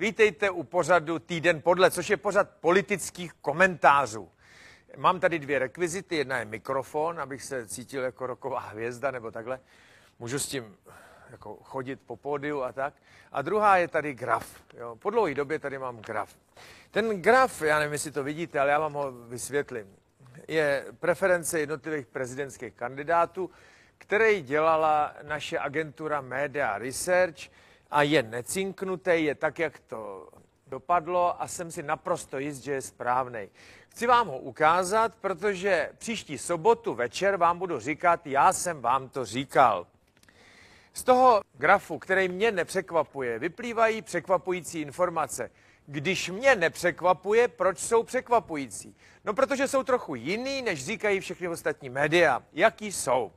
Vítejte u pořadu Týden podle, což je pořad politických komentářů. Mám tady dvě rekvizity, jedna je mikrofon, abych se cítil jako roková hvězda nebo takhle. Můžu s tím jako chodit po pódiu a tak. A druhá je tady graf. Jo. Po dlouhé době tady mám graf. Ten graf, já nevím, jestli to vidíte, ale já vám ho vysvětlím. Je preference jednotlivých prezidentských kandidátů, který dělala naše agentura Media Research a je necinknutý, je tak, jak to dopadlo a jsem si naprosto jist, že je správný. Chci vám ho ukázat, protože příští sobotu večer vám budu říkat, já jsem vám to říkal. Z toho grafu, který mě nepřekvapuje, vyplývají překvapující informace. Když mě nepřekvapuje, proč jsou překvapující? No, protože jsou trochu jiný, než říkají všechny ostatní média. Jaký jsou?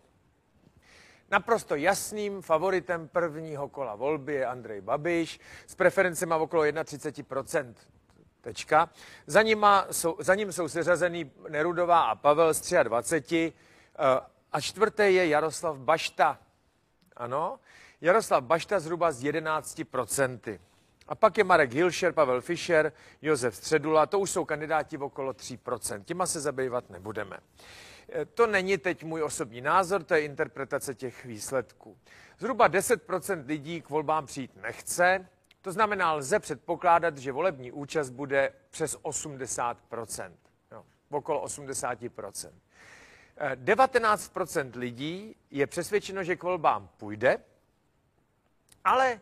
Naprosto jasným favoritem prvního kola volby je Andrej Babiš s preferencemi okolo 31%. Tečka. Za, nima jsou, za ním jsou seřazený Nerudová a Pavel z 23 eh, a čtvrté je Jaroslav Bašta. Ano, Jaroslav Bašta zhruba z 11%. A pak je Marek Hilšer, Pavel Fischer, Josef Středula, to už jsou kandidáti v okolo 3%. Těma se zabývat nebudeme. E, to není teď můj osobní názor, to je interpretace těch výsledků. Zhruba 10% lidí k volbám přijít nechce, to znamená, lze předpokládat, že volební účast bude přes 80%, no, okolo 80%. 19% e, lidí je přesvědčeno, že k volbám půjde, ale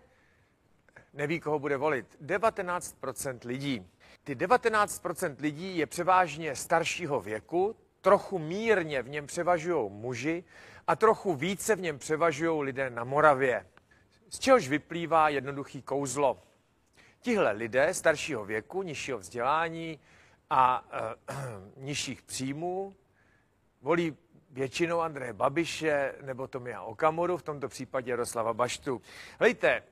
neví, koho bude volit. 19% lidí. Ty 19% lidí je převážně staršího věku, trochu mírně v něm převažují muži a trochu více v něm převažují lidé na Moravě. Z čehož vyplývá jednoduchý kouzlo. Tihle lidé staršího věku, nižšího vzdělání a e, nižších příjmů volí většinou Andreje Babiše nebo Tomia Okamuru, v tomto případě Jaroslava Baštu. Hlejte,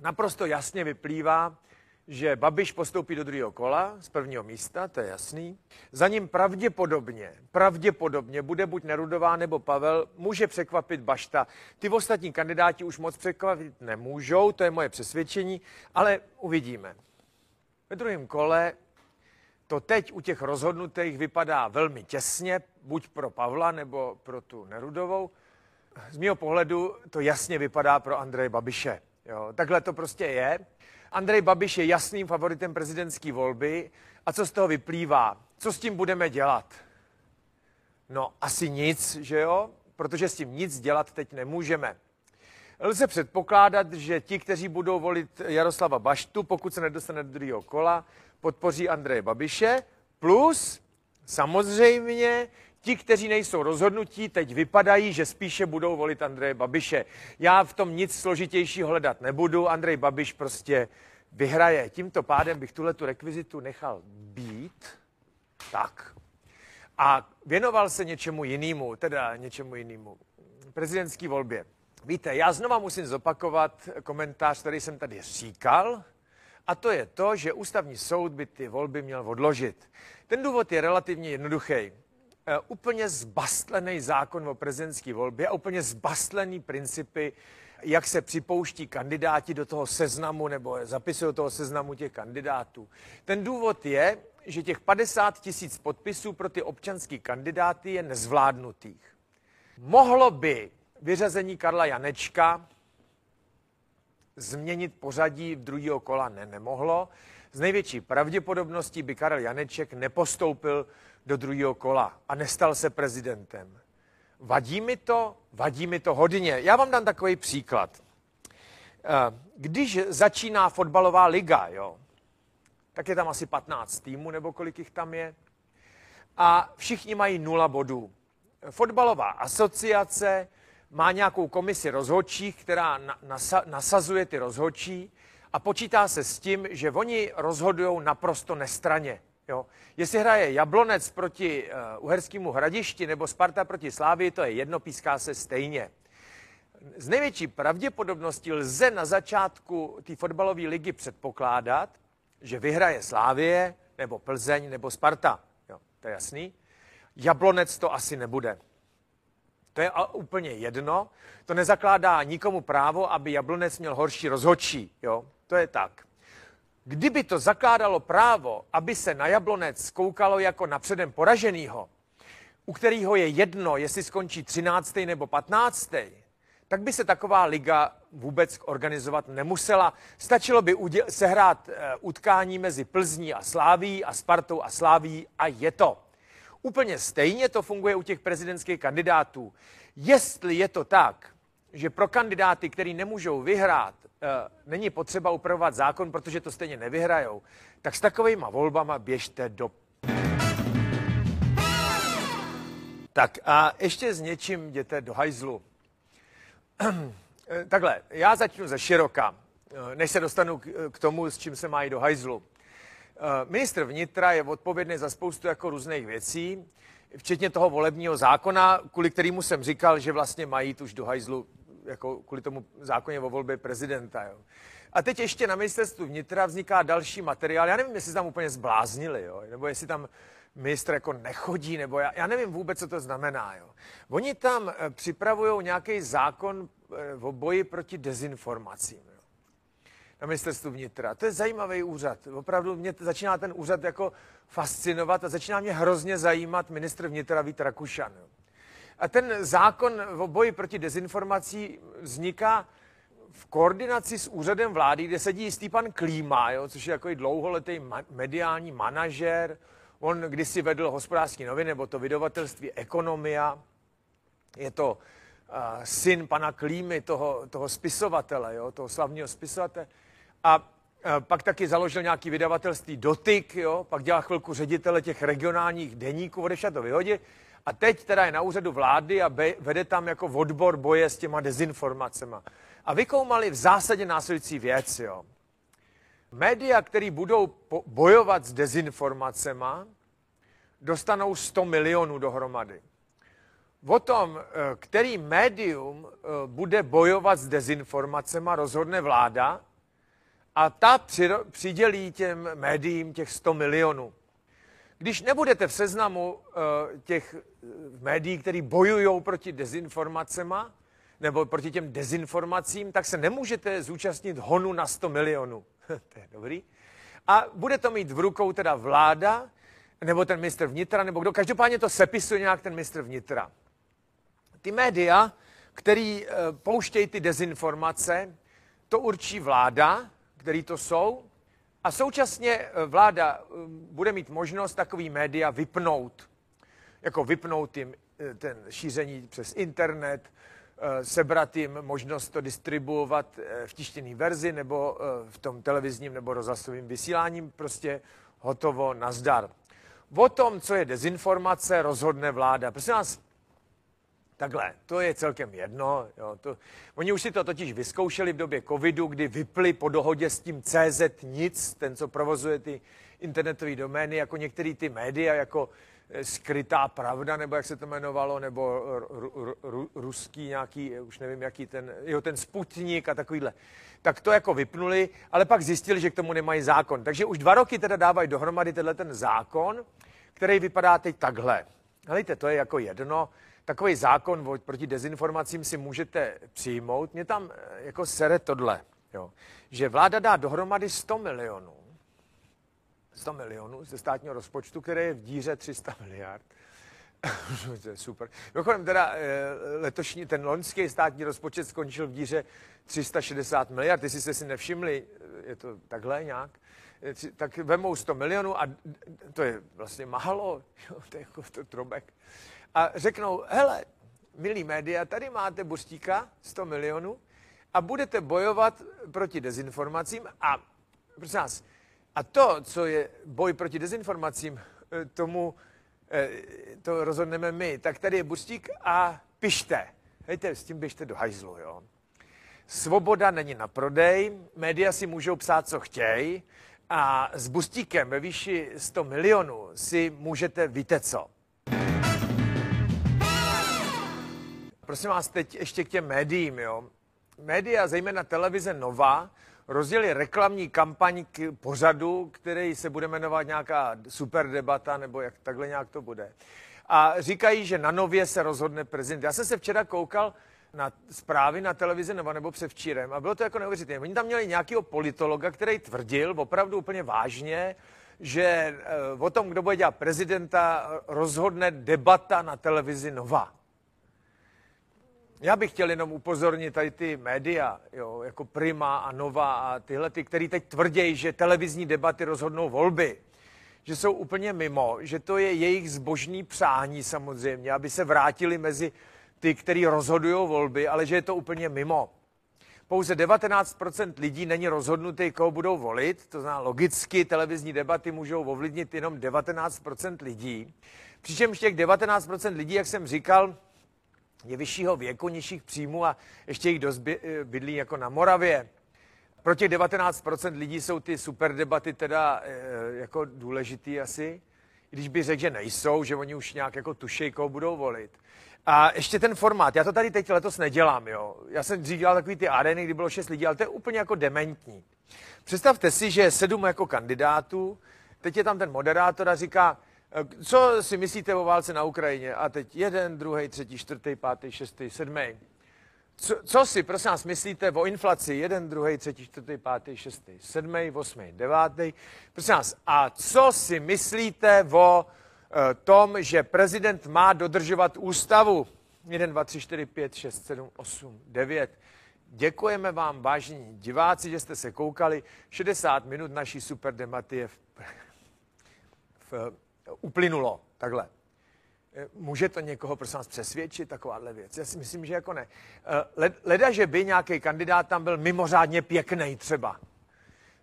naprosto jasně vyplývá, že Babiš postoupí do druhého kola z prvního místa, to je jasný. Za ním pravděpodobně, pravděpodobně bude buď Nerudová nebo Pavel, může překvapit Bašta. Ty ostatní kandidáti už moc překvapit nemůžou, to je moje přesvědčení, ale uvidíme. Ve druhém kole to teď u těch rozhodnutých vypadá velmi těsně, buď pro Pavla nebo pro tu Nerudovou. Z mého pohledu to jasně vypadá pro Andreje Babiše. Jo, takhle to prostě je. Andrej Babiš je jasným favoritem prezidentské volby. A co z toho vyplývá? Co s tím budeme dělat? No, asi nic, že jo? Protože s tím nic dělat teď nemůžeme. Lze předpokládat, že ti, kteří budou volit Jaroslava Baštu, pokud se nedostane do druhého kola, podpoří Andreje Babiše, plus samozřejmě Ti, kteří nejsou rozhodnutí, teď vypadají, že spíše budou volit Andreje Babiše. Já v tom nic složitějšího hledat nebudu. Andrej Babiš prostě vyhraje. Tímto pádem bych tuhle tu rekvizitu nechal být. Tak. A věnoval se něčemu jinému, teda něčemu jinému. Prezidentské volbě. Víte, já znova musím zopakovat komentář, který jsem tady říkal, a to je to, že ústavní soud by ty volby měl odložit. Ten důvod je relativně jednoduchý. Eh, úplně zbastlený zákon o prezidentské volbě a úplně zbastlený principy, jak se připouští kandidáti do toho seznamu nebo zapisují do toho seznamu těch kandidátů. Ten důvod je, že těch 50 tisíc podpisů pro ty občanské kandidáty je nezvládnutých. Mohlo by vyřazení Karla Janečka změnit pořadí v druhého kola? Ne, nemohlo. Z největší pravděpodobností by Karel Janeček nepostoupil do druhého kola a nestal se prezidentem. Vadí mi to? Vadí mi to hodně. Já vám dám takový příklad. Eh, když začíná fotbalová liga, jo, tak je tam asi 15 týmů, nebo kolik jich tam je, a všichni mají nula bodů. Fotbalová asociace má nějakou komisi rozhodčích, která nasazuje ty rozhodčí a počítá se s tím, že oni rozhodují naprosto nestraně. Jo. Jestli hraje Jablonec proti uh, Uherskému hradišti nebo Sparta proti Slávii, to je jedno, píská se stejně. Z největší pravděpodobností lze na začátku té fotbalové ligy předpokládat, že vyhraje Slávie, nebo Plzeň, nebo Sparta. Jo, to je jasný. Jablonec to asi nebude. To je úplně jedno. To nezakládá nikomu právo, aby Jablonec měl horší rozhodčí. Jo? To je tak. Kdyby to zakládalo právo, aby se na Jablonec koukalo jako na předem poraženýho, u kterého je jedno, jestli skončí 13. nebo 15., tak by se taková liga vůbec organizovat nemusela. Stačilo by uděl- sehrát e, utkání mezi Plzní a Sláví a Spartou a Sláví a je to. Úplně stejně to funguje u těch prezidentských kandidátů. Jestli je to tak, že pro kandidáty, který nemůžou vyhrát, e, není potřeba upravovat zákon, protože to stejně nevyhrajou, tak s takovýma volbama běžte do tak a ještě s něčím jděte do hajzlu. Takhle, já začnu ze široka, než se dostanu k tomu, s čím se mají do hajzlu. Ministr vnitra je odpovědný za spoustu jako různých věcí, včetně toho volebního zákona, kvůli kterému jsem říkal, že vlastně mají už do hajzlu, jako kvůli tomu zákoně o volbě prezidenta. Jo. A teď ještě na ministerstvu vnitra vzniká další materiál. Já nevím, jestli tam úplně zbláznili, jo, nebo jestli tam ministr jako nechodí, nebo já, já nevím vůbec, co to znamená. Jo. Oni tam eh, připravují nějaký zákon eh, o boji proti dezinformacím. Jo. Na ministerstvu vnitra. To je zajímavý úřad. Opravdu mě začíná ten úřad jako fascinovat a začíná mě hrozně zajímat ministr vnitra Vít Rakušan. A ten zákon o boji proti dezinformací vzniká v koordinaci s úřadem vlády, kde sedí jistý pan Klíma, jo, což je jako dlouholetý ma- mediální manažer, On kdysi vedl hospodářský noviny, nebo to vydavatelství Ekonomia. Je to uh, syn pana Klímy, toho, toho spisovatele, jo, toho slavního spisovatele. A uh, pak taky založil nějaký vydavatelství Dotyk, jo, pak dělal chvilku ředitele těch regionálních deníků, odešel to vyhodit. A teď teda je na úřadu vlády a be, vede tam jako odbor boje s těma dezinformacemi. A vykoumali v zásadě následující věc, jo. Média, které budou bojovat s dezinformacemi, dostanou 100 milionů dohromady. O tom, eh, který médium eh, bude bojovat s dezinformacemi, rozhodne vláda a ta přidělí těm médiím těch 100 milionů. Když nebudete v seznamu eh, těch médií, které bojují proti dezinformacemi, nebo proti těm dezinformacím, tak se nemůžete zúčastnit honu na 100 milionů. to je dobrý. A bude to mít v rukou teda vláda, nebo ten ministr vnitra, nebo kdo. Každopádně to sepisuje nějak ten ministr vnitra. Ty média, který e, pouštějí ty dezinformace, to určí vláda, který to jsou, a současně eh, vláda eh, bude mít možnost takový média vypnout. Jako vypnout jim ten šíření přes internet, Eh, sebrat jim možnost to distribuovat eh, v tištěné verzi nebo eh, v tom televizním nebo rozhlasovým vysíláním, prostě hotovo, nazdar. O tom, co je dezinformace, rozhodne vláda. Prosím vás, takhle, to je celkem jedno. Jo, to, oni už si to totiž vyzkoušeli v době covidu, kdy vypli po dohodě s tím CZ nic, ten, co provozuje ty internetové domény, jako některé ty média, jako Eh, skrytá pravda, nebo jak se to jmenovalo, nebo ruský nějaký, už nevím, jaký ten, jo, ten Sputnik a takovýhle. Tak to jako vypnuli, ale pak zjistili, že k tomu nemají zákon. Takže už dva roky teda dávají dohromady tenhle ten zákon, který vypadá teď takhle. Helejte, to je jako jedno. Takový zákon proti dezinformacím si můžete přijmout. Mě tam eh, jako sere tohle, jo. že vláda dá dohromady 100 milionů 100 milionů ze státního rozpočtu, který je v díře 300 miliard. to je super. Mimochodem teda eh, letošní, ten loňský státní rozpočet skončil v díře 360 miliard. Jestli jste si nevšimli, eh, je to takhle nějak, tak vemou 100 milionů a to je vlastně málo, to je jako to trobek. A řeknou, hele, milí média, tady máte Burstíka, 100 milionů a budete bojovat proti dezinformacím a prosím nás, a to, co je boj proti dezinformacím, eh, tomu eh, to rozhodneme my. Tak tady je Bustík a pište. Hejte, s tím běžte do hajzlu, jo. Svoboda není na prodej, média si můžou psát, co chtějí, a s Bustíkem ve výši 100 milionů si můžete, víte co. Prosím vás, teď ještě k těm médiím, jo. Média, zejména televize Nova, rozjeli reklamní kampaň k pořadu, který se bude jmenovat nějaká super debata, nebo jak takhle nějak to bude. A říkají, že na nově se rozhodne prezident. Já jsem se včera koukal na zprávy na televizi nebo, nebo převčírem a bylo to jako neuvěřitelné. Oni tam měli nějakého politologa, který tvrdil opravdu úplně vážně, že eh, o tom, kdo bude dělat prezidenta, rozhodne debata na televizi Nova. Já bych chtěl jenom upozornit tady ty média, jo, jako Prima a Nova a tyhle, ty, který teď tvrdí, že televizní debaty rozhodnou volby, že jsou úplně mimo, že to je jejich zbožný přání samozřejmě, aby se vrátili mezi ty, kteří rozhodují volby, ale že je to úplně mimo. Pouze 19% lidí není rozhodnutý, koho budou volit, to znamená logicky televizní debaty můžou ovlivnit jenom 19% lidí. Přičemž těch 19% lidí, jak jsem říkal, je vyššího věku, nižších příjmů a ještě jich dost bydlí jako na Moravě. Pro těch 19% lidí jsou ty super debaty teda e, jako důležitý asi, když by řekl, že nejsou, že oni už nějak jako tušej, koho budou volit. A ještě ten formát, já to tady teď letos nedělám, jo. Já jsem dřív dělal takový ty arény, kdy bylo šest lidí, ale to je úplně jako dementní. Představte si, že je sedm jako kandidátů, teď je tam ten moderátor a říká, e, co si myslíte o válce na Ukrajině? A teď jeden, druhý, třetí, čtvrtý, pátý, šestý, sedmý. Co, co si, prosím vás, myslíte o inflaci? Jeden, druhý, třetí, čtvrtý, pátý, šestý, sedmý, osmý, devátý. Prosím vás, a co si myslíte o tom, že prezident má dodržovat ústavu? 1, 2, 3, 4, 5, 6, 7, 8, 9. Děkujeme vám, vážení diváci, že jste se koukali. 60 minut naší super debaty je v, v, uplynulo. Takhle. Eh, může to někoho, prosím vás, přesvědčit, takováhle věc? Já si myslím, že jako ne. Eh, leda, že by nějaký kandidát tam byl mimořádně pěkný třeba.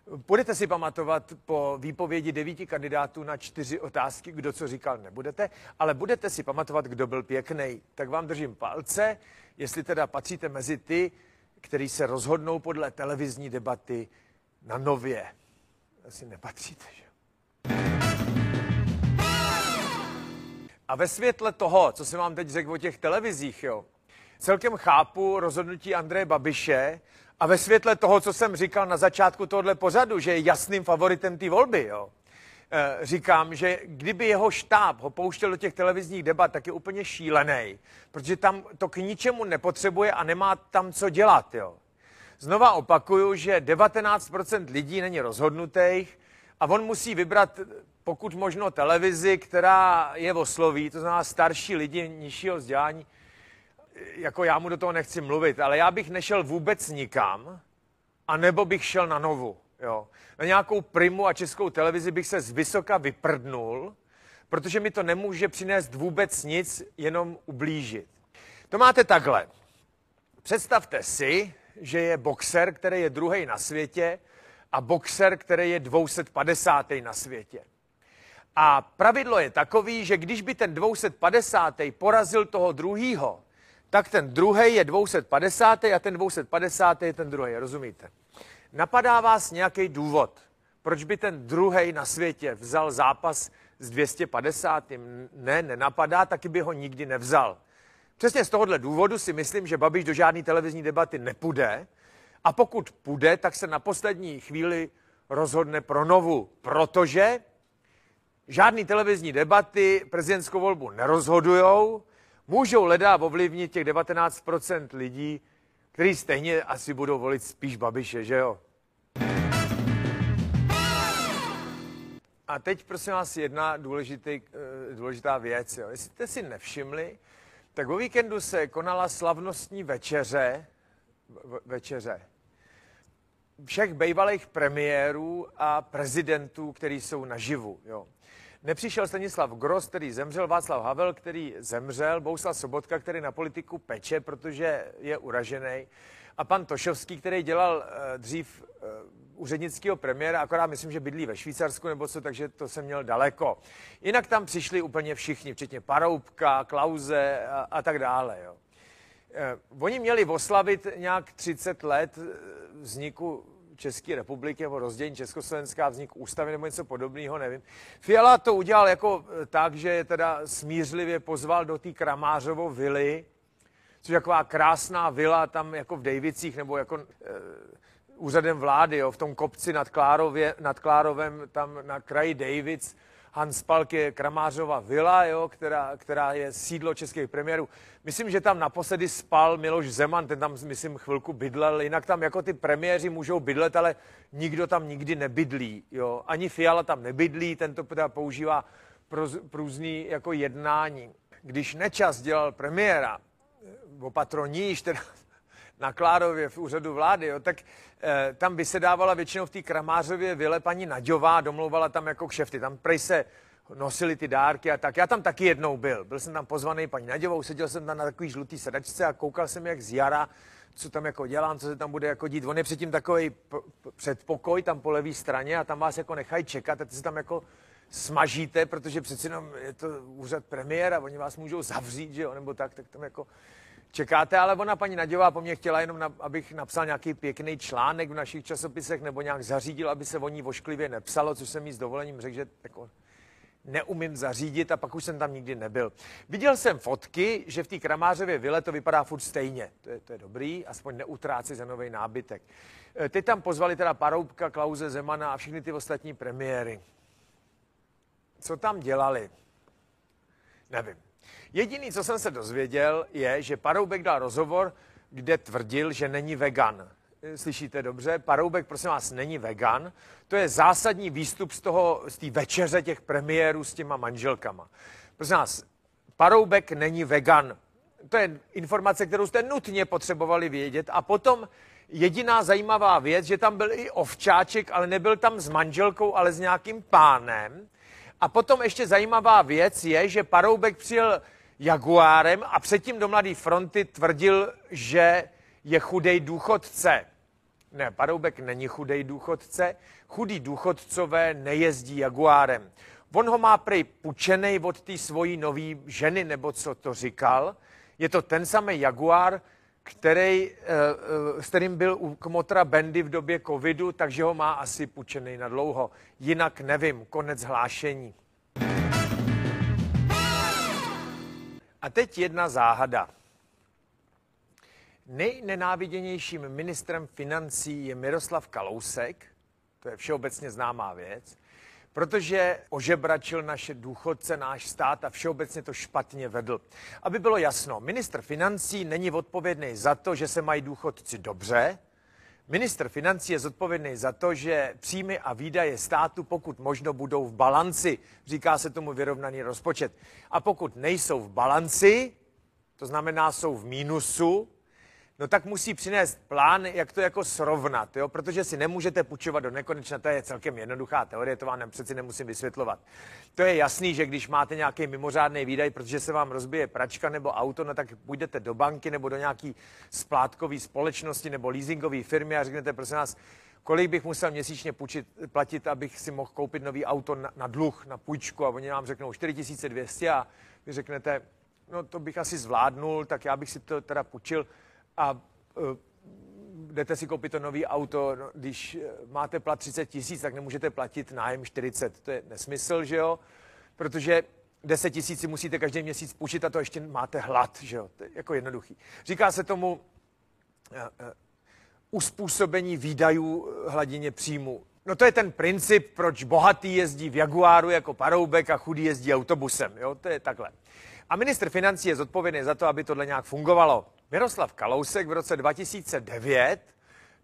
Budete si pamatovat po výpovědi devíti kandidátů na čtyři otázky, kdo co říkal, nebudete, ale budete si pamatovat, kdo byl pěkný. Tak vám držím palce, jestli teda patříte mezi ty, kteří se rozhodnou podle televizní debaty na nově. Asi nepatříte, že? A ve světle toho, co jsem vám teď řekl o těch televizích, jo, celkem chápu rozhodnutí Andreje Babiše a ve světle toho, co jsem říkal na začátku tohohle pořadu, že je jasným favoritem té volby, jo, eh, říkám, že kdyby jeho štáb ho pouštěl do těch televizních debat, tak je úplně šílený, protože tam to k ničemu nepotřebuje a nemá tam co dělat. Jo. Znova opakuju, že 19% lidí není rozhodnutých a on musí vybrat pokud možno televizi, která je osloví, to znamená starší lidi nižšího vzdělání, jako já mu do toho nechci mluvit, ale já bych nešel vůbec nikam, a nebo bych šel na novu. Jo. Na nějakou primu a českou televizi bych se z vysoka vyprdnul, protože mi to nemůže přinést vůbec nic, jenom ublížit. To máte takhle. Představte si, že je boxer, který je druhý na světě a boxer, který je 250. na světě. A pravidlo je takový, že když by ten 250. porazil toho druhýho, tak ten druhý je 250. a ten 250. je ten druhý, rozumíte? Napadá vás nějaký důvod, proč by ten druhý na světě vzal zápas s 250. Ne, nenapadá, taky by ho nikdy nevzal. Přesně z tohohle důvodu si myslím, že Babiš do žádné televizní debaty nepůjde a pokud půjde, tak se na poslední chvíli rozhodne pro novu, protože žádný televizní debaty prezidentskou volbu nerozhodujou, můžou leda ovlivnit těch 19% lidí, kteří stejně asi budou volit spíš Babiše, že jo? A teď prosím vás jedna důležitý, eh, důležitá věc. Jo. Jestli jste si nevšimli, tak o víkendu se konala slavnostní večeře, večeře všech bývalých premiérů a prezidentů, kteří jsou naživu. Jo. Nepřišel Stanislav Gross, který zemřel, Václav Havel, který zemřel, Bouslav Sobotka, který na politiku peče, protože je uražený, a pan Tošovský, který dělal uh, dřív uh, úřednického premiéra, akorát myslím, že bydlí ve Švýcarsku nebo co, takže to jsem měl daleko. Jinak tam přišli úplně všichni, včetně Paroubka, Klauze a, a tak dále. Jo. Uh, oni měli oslavit nějak 30 let vzniku České republiky nebo rozdělení Československá, vznik ústavy nebo něco podobného, nevím. Fiala to udělal jako eh, tak, že je teda smířlivě pozval do té Kramářovo vily, což je taková krásná vila tam jako v Dejvicích nebo jako e, úřadem vlády, jo, v tom kopci nad, Klárově, nad Klárovem, tam na kraji Davids. Hans Palk je Kramářova vila, jo, která, která je sídlo českých premiérů. Myslím, že tam naposledy spal Miloš Zeman, ten tam, myslím, chvilku bydlel, jinak tam jako ty premiéři můžou bydlet, ale nikdo tam nikdy nebydlí. Jo. Ani Fiala tam nebydlí, ten to teda používá pro, různý jako jednání. Když Nečas dělal premiéra, o patroníž, teda na Klárově v úřadu vlády, jo, tak eh, tam vysedávala většinou v té Kramářově vile paní Naďová, domlouvala tam jako kšefty. Tam prej se nosili ty dárky a tak. Já tam taky jednou byl. Byl jsem tam pozvaný paní Naďovou, seděl jsem tam na takový žlutý sedačce a koukal jsem jak z jara, co tam jako dělám, co se tam bude jako dít. On je předtím takový předpokoj tam po levé straně a tam vás jako nechají čekat a ty se tam jako smažíte, protože přeci jenom je to úřad premiéra, oni vás můžou zavřít, že jo, nebo tak, tak tam jako čekáte, ale ona paní Naděvá po mně chtěla jenom, na, abych napsal nějaký pěkný článek v našich časopisech nebo nějak zařídil, aby se o ní vošklivě nepsalo, což jsem jí s dovolením řekl, že jako neumím zařídit a pak už jsem tam nikdy nebyl. Viděl jsem fotky, že v té Kramářově vile to vypadá furt stejně. To je, to je dobrý, aspoň neutráci za nový nábytek. E, teď tam pozvali teda Paroubka, Klauze, Zemana a všechny ty ostatní premiéry. Co tam dělali? Nevím. Jediný, co jsem se dozvěděl, je, že Paroubek dal rozhovor, kde tvrdil, že není vegan. Slyšíte dobře? Paroubek, prosím vás, není vegan. To je zásadní výstup z toho, z té večeře těch premiérů s těma manželkama. Prosím vás, Paroubek není vegan. To je informace, kterou jste nutně potřebovali vědět. A potom jediná zajímavá věc, že tam byl i ovčáček, ale nebyl tam s manželkou, ale s nějakým pánem. A potom ještě zajímavá věc je, že Paroubek přijel Jaguárem a předtím do Mladé fronty tvrdil, že je chudej důchodce. Ne, Paroubek není chudej důchodce. Chudý důchodcové nejezdí Jaguárem. On ho má prej pučenej od té svojí nové ženy, nebo co to říkal. Je to ten samý Jaguár, který, eh, eh, s kterým byl u Kmotra Bendy v době covidu, takže ho má asi pučený na dlouho. Jinak nevím, konec hlášení. A teď jedna záhada. Nejnenáviděnějším ministrem financí je Miroslav Kalousek, to je všeobecně známá věc, protože ožebračil naše důchodce, náš stát a všeobecně to špatně vedl. Aby bylo jasno, ministr financí není odpovědný za to, že se mají důchodci dobře, Ministr financí je zodpovědný za to, že příjmy a výdaje státu pokud možno budou v balanci. Říká se tomu vyrovnaný rozpočet. A pokud nejsou v balanci, to znamená jsou v mínusu, no tak musí přinést plán, jak to jako srovnat, jo? protože si nemůžete půjčovat do nekonečna, to je celkem jednoduchá teorie, to vám přeci nemusím vysvětlovat. To je jasný, že když máte nějaký mimořádný výdaj, protože se vám rozbije pračka nebo auto, no tak půjdete do banky nebo do nějaký splátkové společnosti nebo leasingové firmy a řeknete, prosím nás, kolik bych musel měsíčně půjčit, platit, abych si mohl koupit nový auto na, na dluh, na půjčku a oni vám řeknou 4200 a vy řeknete, no to bych asi zvládnul, tak já bych si to teda půjčil a uh, jdete si koupit to nový auto, no, když e, máte plat 30 tisíc, tak nemůžete platit nájem 40. To je nesmysl, že jo? Protože 10 tisíc si musíte každý měsíc půjčit a to ještě máte hlad, že jo? To je jako jednoduchý. Říká se tomu uh, uh, uspůsobení výdajů hladině příjmu. No to je ten princip, proč bohatý jezdí v Jaguáru jako paroubek a chudý jezdí autobusem, jo? To je takhle. A ministr financí je zodpovědný za to, aby tohle nějak fungovalo. Miroslav Kalousek v roce 2009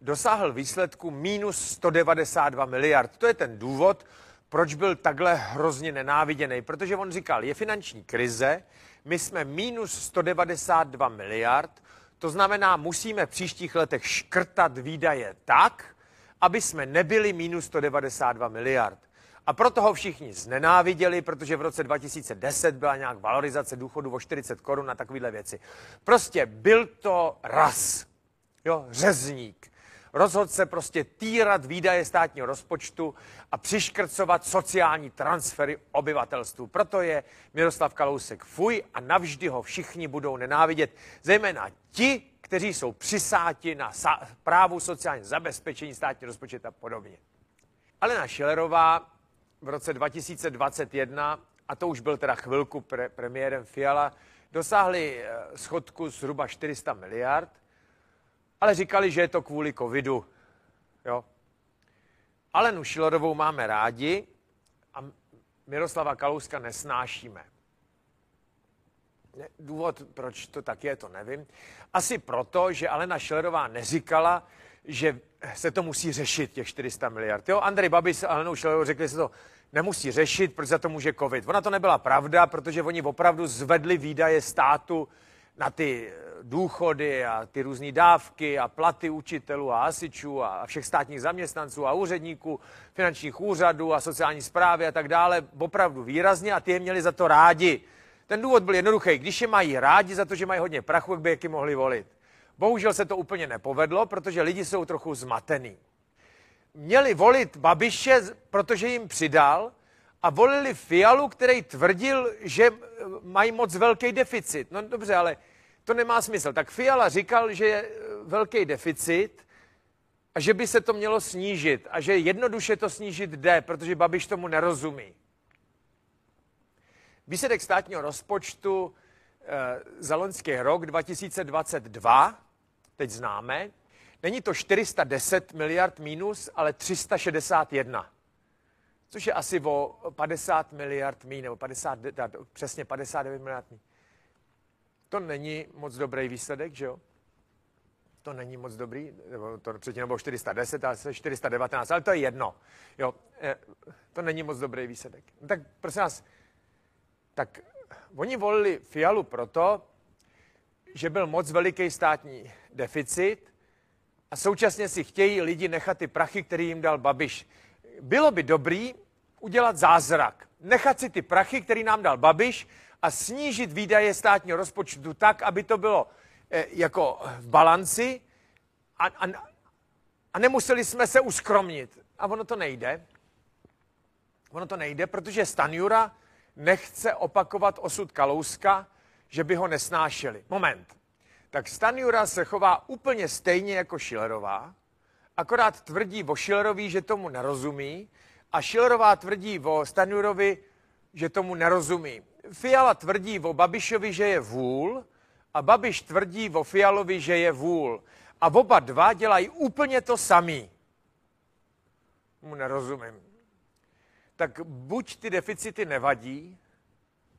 dosáhl výsledku minus 192 miliard. To je ten důvod, proč byl takhle hrozně nenáviděný. Protože on říkal, je finanční krize, my jsme minus 192 miliard, to znamená, musíme v příštích letech škrtat výdaje tak, aby jsme nebyli minus 192 miliard. A proto ho všichni znenáviděli, protože v roce 2010 byla nějak valorizace důchodu o 40 korun a takovéhle věci. Prostě byl to ras, jo, řezník. Rozhodl se prostě týrat výdaje státního rozpočtu a přiškrcovat sociální transfery obyvatelstvu. Proto je Miroslav Kalousek fuj a navždy ho všichni budou nenávidět, zejména ti, kteří jsou přisáti na právu sociální zabezpečení státního rozpočet a podobně. Alena Šilerová v roce 2021, a to už byl teda chvilku pre, premiérem Fiala, dosáhli eh, schodku zhruba 400 miliard, ale říkali, že je to kvůli covidu. Jo. Alenu Šilerovou máme rádi a Miroslava Kalouska nesnášíme. Důvod, proč to tak je, to nevím. Asi proto, že Alena Schillerová neříkala, že se to musí řešit, těch 400 miliard. Jo, Andrej Babiš s Alenou Schillerovou řekli, že se to nemusí řešit, protože za to může covid. Ona to nebyla pravda, protože oni opravdu zvedli výdaje státu na ty důchody a ty různé dávky a platy učitelů a asičů a všech státních zaměstnanců a úředníků, finančních úřadů a sociální zprávy a tak dále, opravdu výrazně a ty je měli za to rádi. Ten důvod byl jednoduchý. Když je mají rádi za to, že mají hodně prachu, jak by jaký mohli volit. Bohužel se to úplně nepovedlo, protože lidi jsou trochu zmatený. Měli volit Babiše, protože jim přidal, a volili Fialu, který tvrdil, že mají moc velký deficit. No dobře, ale to nemá smysl. Tak Fiala říkal, že je velký deficit a že by se to mělo snížit a že jednoduše to snížit jde, protože Babiš tomu nerozumí. Výsledek státního rozpočtu e, za loňský rok 2022, teď známe, není to 410 miliard minus, ale 361. Což je asi o 50 miliard mín, nebo 50, přesně 59 miliard mín. To není moc dobrý výsledek, že jo? To není moc dobrý, to předtím bylo 410, ale 419, ale to je jedno. Jo, e, to není moc dobrý výsledek. No tak prosím vás, tak oni volili Fialu proto, že byl moc veliký státní deficit a současně si chtějí lidi nechat ty prachy, který jim dal Babiš. Bylo by dobrý udělat zázrak. Nechat si ty prachy, který nám dal Babiš a snížit výdaje státního rozpočtu tak, aby to bylo eh, jako v balanci a, a, a nemuseli jsme se uskromnit. A ono to nejde. Ono to nejde, protože Stanjura nechce opakovat osud Kalouska, že by ho nesnášeli. Moment. Tak Stanjura se chová úplně stejně jako Schillerová, akorát tvrdí o Schillerovi, že tomu nerozumí, a Schillerová tvrdí o Stanjurovi, že tomu nerozumí. Fiala tvrdí o Babišovi, že je vůl a Babiš tvrdí o Fialovi, že je vůl. A oba dva dělají úplně to samý. Mu nerozumím. Tak buď ty deficity nevadí,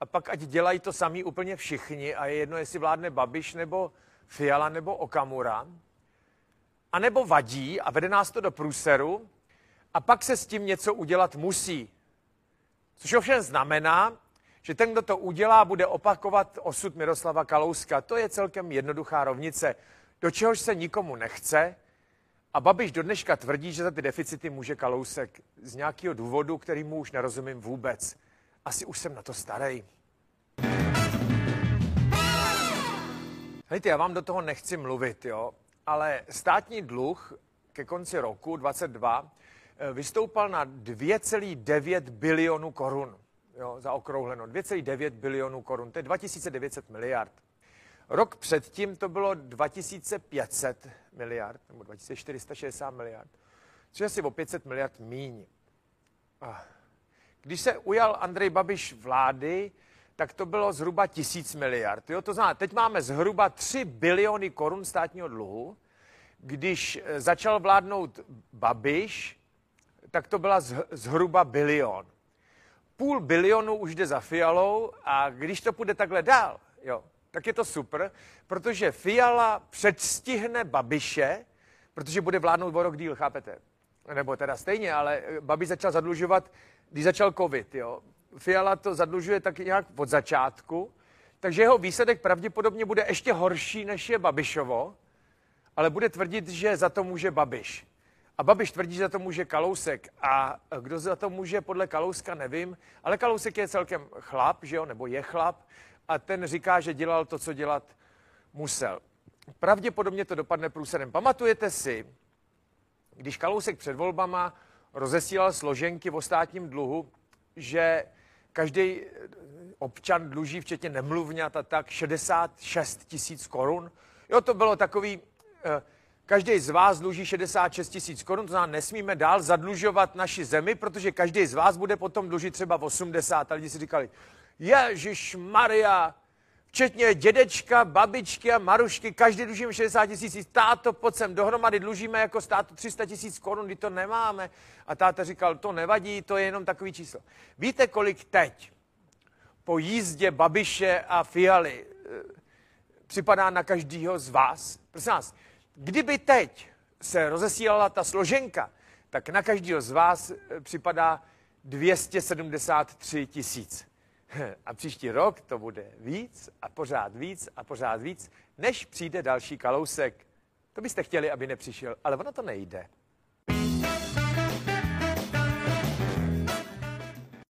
a pak ať dělají to samý úplně všichni a je jedno, jestli vládne Babiš nebo Fiala nebo Okamura, a nebo vadí a vede nás to do průseru a pak se s tím něco udělat musí. Což ovšem znamená, že ten, kdo to udělá, bude opakovat osud Miroslava Kalouska. To je celkem jednoduchá rovnice, do čehož se nikomu nechce. A Babiš do dneška tvrdí, že za ty deficity může Kalousek z nějakého důvodu, který mu už nerozumím vůbec. Asi už jsem na to starý. Hejte, já vám do toho nechci mluvit, jo, ale státní dluh ke konci roku 22 eh, vystoupal na 2,9 bilionu korun jo, zaokrouhleno, 2,9 bilionů korun, to je 2900 miliard. Rok předtím to bylo 2500 miliard, nebo 2460 miliard, což je asi o 500 miliard míň. Když se ujal Andrej Babiš vlády, tak to bylo zhruba tisíc miliard. Jo? To znamená, teď máme zhruba 3 biliony korun státního dluhu. Když eh, začal vládnout Babiš, tak to byla zhruba bilion půl bilionu už jde za Fialou a když to půjde takhle dál, jo, tak je to super, protože Fiala předstihne Babiše, protože bude vládnout o rok díl, chápete? Nebo teda stejně, ale Babiš začal zadlužovat, když začal covid, jo. Fiala to zadlužuje tak nějak od začátku, takže jeho výsledek pravděpodobně bude ještě horší, než je Babišovo, ale bude tvrdit, že za to může Babiš. A Babiš tvrdí, že za to může Kalousek. A kdo za to může podle Kalouska, nevím. Ale Kalousek je celkem chlap, že jo, nebo je chlap. A ten říká, že dělal to, co dělat musel. Pravděpodobně to dopadne průserem. Pamatujete si, když Kalousek před volbama rozesílal složenky o státním dluhu, že každý občan dluží, včetně nemluvňat a tak, 66 tisíc korun. Jo, to bylo takový... Eh, Každý z vás dluží 66 tisíc korun, to znamená, nesmíme dál zadlužovat naši zemi, protože každý z vás bude potom dlužit třeba 80. A lidi si říkali, Ježíš Maria, včetně dědečka, babičky a Marušky, každý dlužíme 60 tisíc, táto, pojď sem dohromady, dlužíme jako státu 300 tisíc korun, kdy to nemáme. A táta říkal, to nevadí, to je jenom takový číslo. Víte, kolik teď po jízdě Babiše a Fialy eh, připadá na každýho z vás? Prosím vás, kdyby teď se rozesílala ta složenka, tak na každého z vás eh, připadá 273 tisíc. A příští rok to bude víc a pořád víc a pořád víc, než přijde další kalousek. To byste chtěli, aby nepřišel, ale ono to nejde.